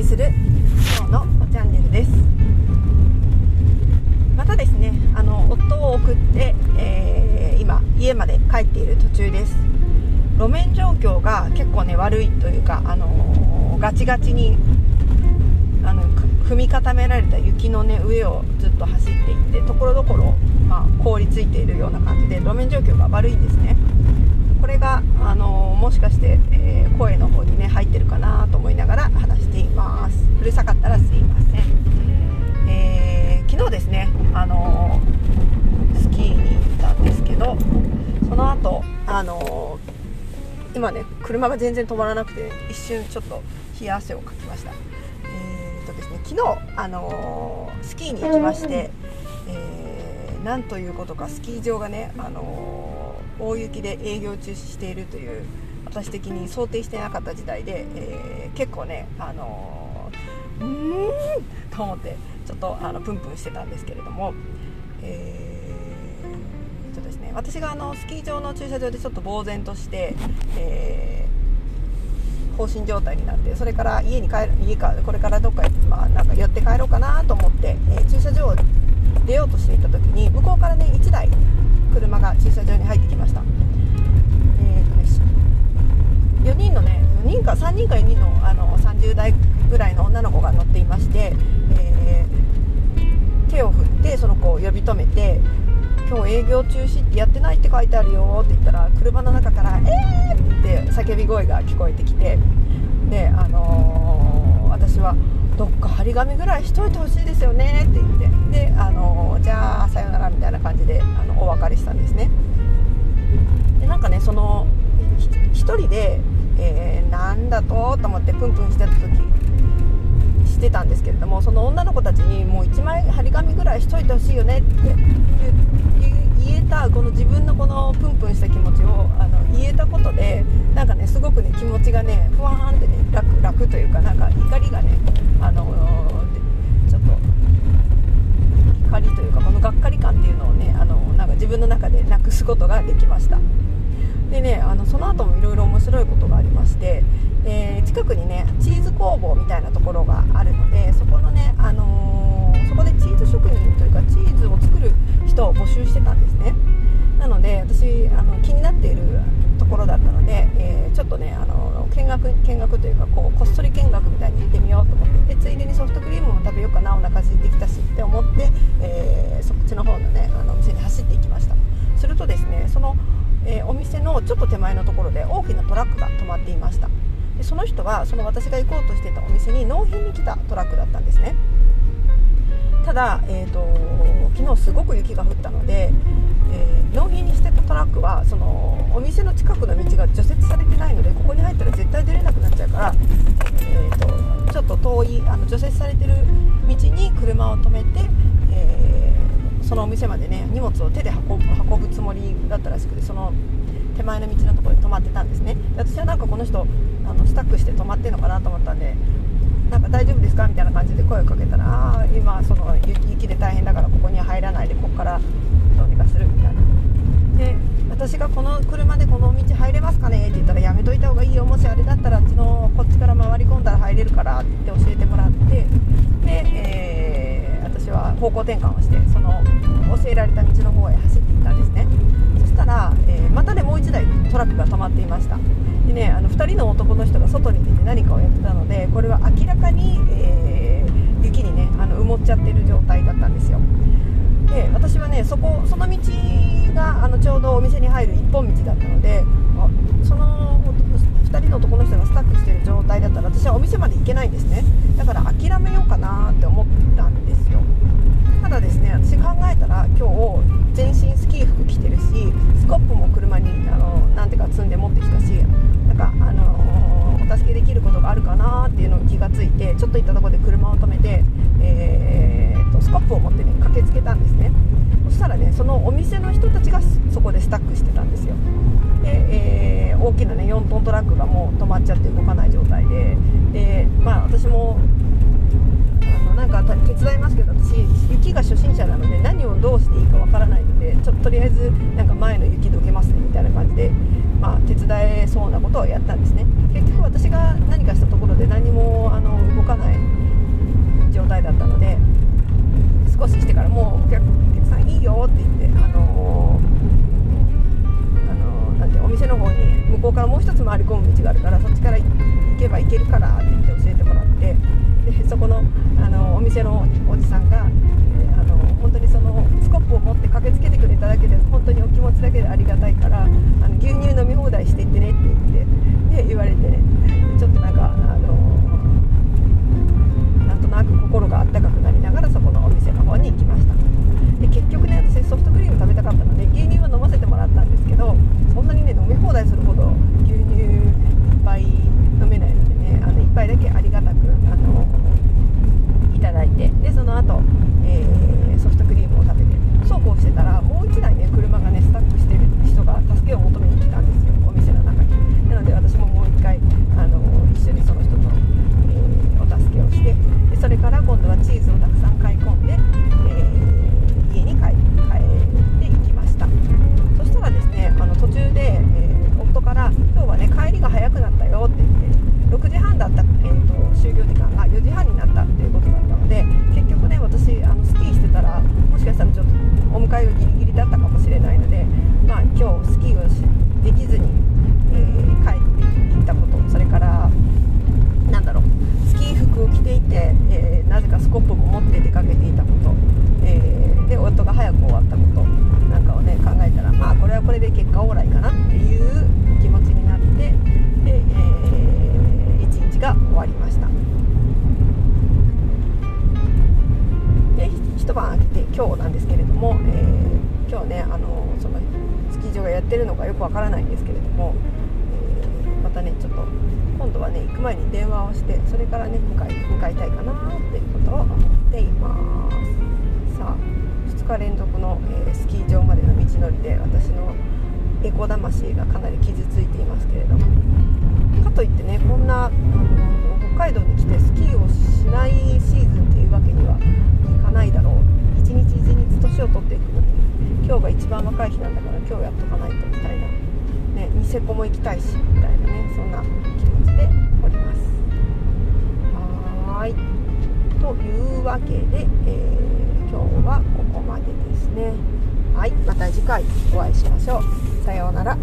りする今日のおチャンネルです。またですねあの夫を送って、えー、今家まで帰っている途中です。路面状況が結構ね悪いというか、あのー、ガチガチにあの踏み固められた雪の、ね、上をずっと走っていってところどころ、まあ、凍りついているような感じで路面状況が悪いんですね。これが、あのもしかして、えー、声の方にね入ってるかなと思いながら話しています。うるさかったらすいません、えー、昨日ですね、あのスキーに行ったんですけどその後、あの今ね車が全然止まらなくて一瞬ちょっと冷や汗をかきました。えー、とですね昨日、あのスキーに行きまして、えー、なんということかスキー場がね、あの大雪で営業中止しているという私的に想定してなかった時代で、えー、結構ね、あのー、うーん と思ってちょっとあのプンプンしてたんですけれども、えー、とですね、私があのスキー場の駐車場でちょっと呆然として、えー、放心状態になってそれから家に帰る家かこれからどっか、まあ、なんか寄って帰ろうかなと思って、えー、駐車場を出ようとしていた時10代ぐらいの女の子が乗っていまして、えー、手を振ってその子を呼び止めて「今日営業中止ってやってないって書いてあるよ」って言ったら車の中から「えー!」って言って叫び声が聞こえてきてで、あのー、私は「どっか張り紙ぐらいしといてほしいですよね」って言ってで、あのー、じゃあさよならみたいな感じであのお別れしたんですね。でなんかねその1人でえー、なんだとと思ってプンプンしてた時してたんですけれどもその女の子たちにもう1枚張り紙ぐらいしといてほしいよねって言えたこの自分のこのプンプンした気持ちをあの言えたことでなんかねすごくね気持ちがねふわーんってね楽楽というかなんか怒りがねあのちょっと怒りというかこのがっかり感っていうのをねあのなんか自分の中でなくすことができました。でねのその後もいろいろ面白いことがありましてで近くにねチーズ工房みたいなところがあるのでそこのね、あのー、そこでチーズ職人というかチーズを作る人を募集してたんですね。なので私あの気になっているところだったので、えー、ちょっとねあの見学見学というかこうこっそり見学みたいに行ってみようと思ってでついでにソフトクリームも食べようかなお腹空いてきたしって思って、えー、そっちの方のねあの店に走っていきました。するとですねその、えー、お店のちょっと手前のところで大きなトラックが止まっていました。でその人はその私が行こうとしていたお店に納品に来たトラックだったんですね。ただ、えーと、昨日すごく雪が降ったので、えー、納品にしてたトラックはそのお店の近くの道が除雪されてないのでここに入ったら絶対出れなくなっちゃうから、えーと、ちょっと遠いあの除雪されてる道に車を止めて、え、のお店までね荷物を手で運ぶ運ぶつもりだったらしくてその手前の道のところに止まってたんですね。で私はなんかこの人あのスタックして止まってるのかなと思ったんでなんか大丈夫ですか？みたいな感じで声をかけたらあ今その雪で大変だからここには入らないでここからどうにかするみたいな。で私がこの車でこの道入れますかね？って言ったらやめといた方がいいよ。もしあれだったらあっちのこっちから回り込んだら入れるからって教えてもらってで、えー、私は方向転換をしてその教えられた道の方へ走っていったんですね。そしたら、えー、またねもう1台トラックが止まっていました。でねあの2人の男の人が外に出て何かをやってたのでこれは明らかに、えー、雪にねあの埋もっちゃってる状態だったんですよ。で私はねそこその道があのちょうどお店に入る一本道だったのでその2人の男の人がスタックしてる状態だったら私はお店まで行けないんですね。だからところで車を止めて、えー、とスコップを持ってね駆けつけたんですね。そしたらねそのお店の人たちがそこでスタックしてたんですよ。で、えー、大きなね4トントラックがもう止まっちゃって動かない状態で。でまあ私も店のおじさんが、あの本当にそのスコップを持って駆けつけてくれただけで本当にお気持ちだけでありがコップも持って出かけていたこと、えーで夫が早く終わったこと。なんかをね考えたらまあこれはこれで結果オーライかな。っていう気持ちになって、えー一日が終わりました。で一晩明けて今日なんですけれども、えー今日ねあのそのスキー場がやってるのかよくわからないんですけれども、またねちょっと今度はね行く前に電話をしてそれからね向かい向かいたいかなっていうことを思っていますさあ2日連続の、えースキー場までの道のりで私のエコ魂がかなり傷ついていますけれどもかといってねこんなあの北海道に来てスキーをしないシーズンっていうわけにはいかないだろう一日一日年を取っていくのに今日が一番若い日なんだから今日やっとかセコも行きたいしみたいなねそんな気持ちでおります。はーい。というわけで、えー今日はここまでですね。はい。また次回お会いしましょう。さようなら。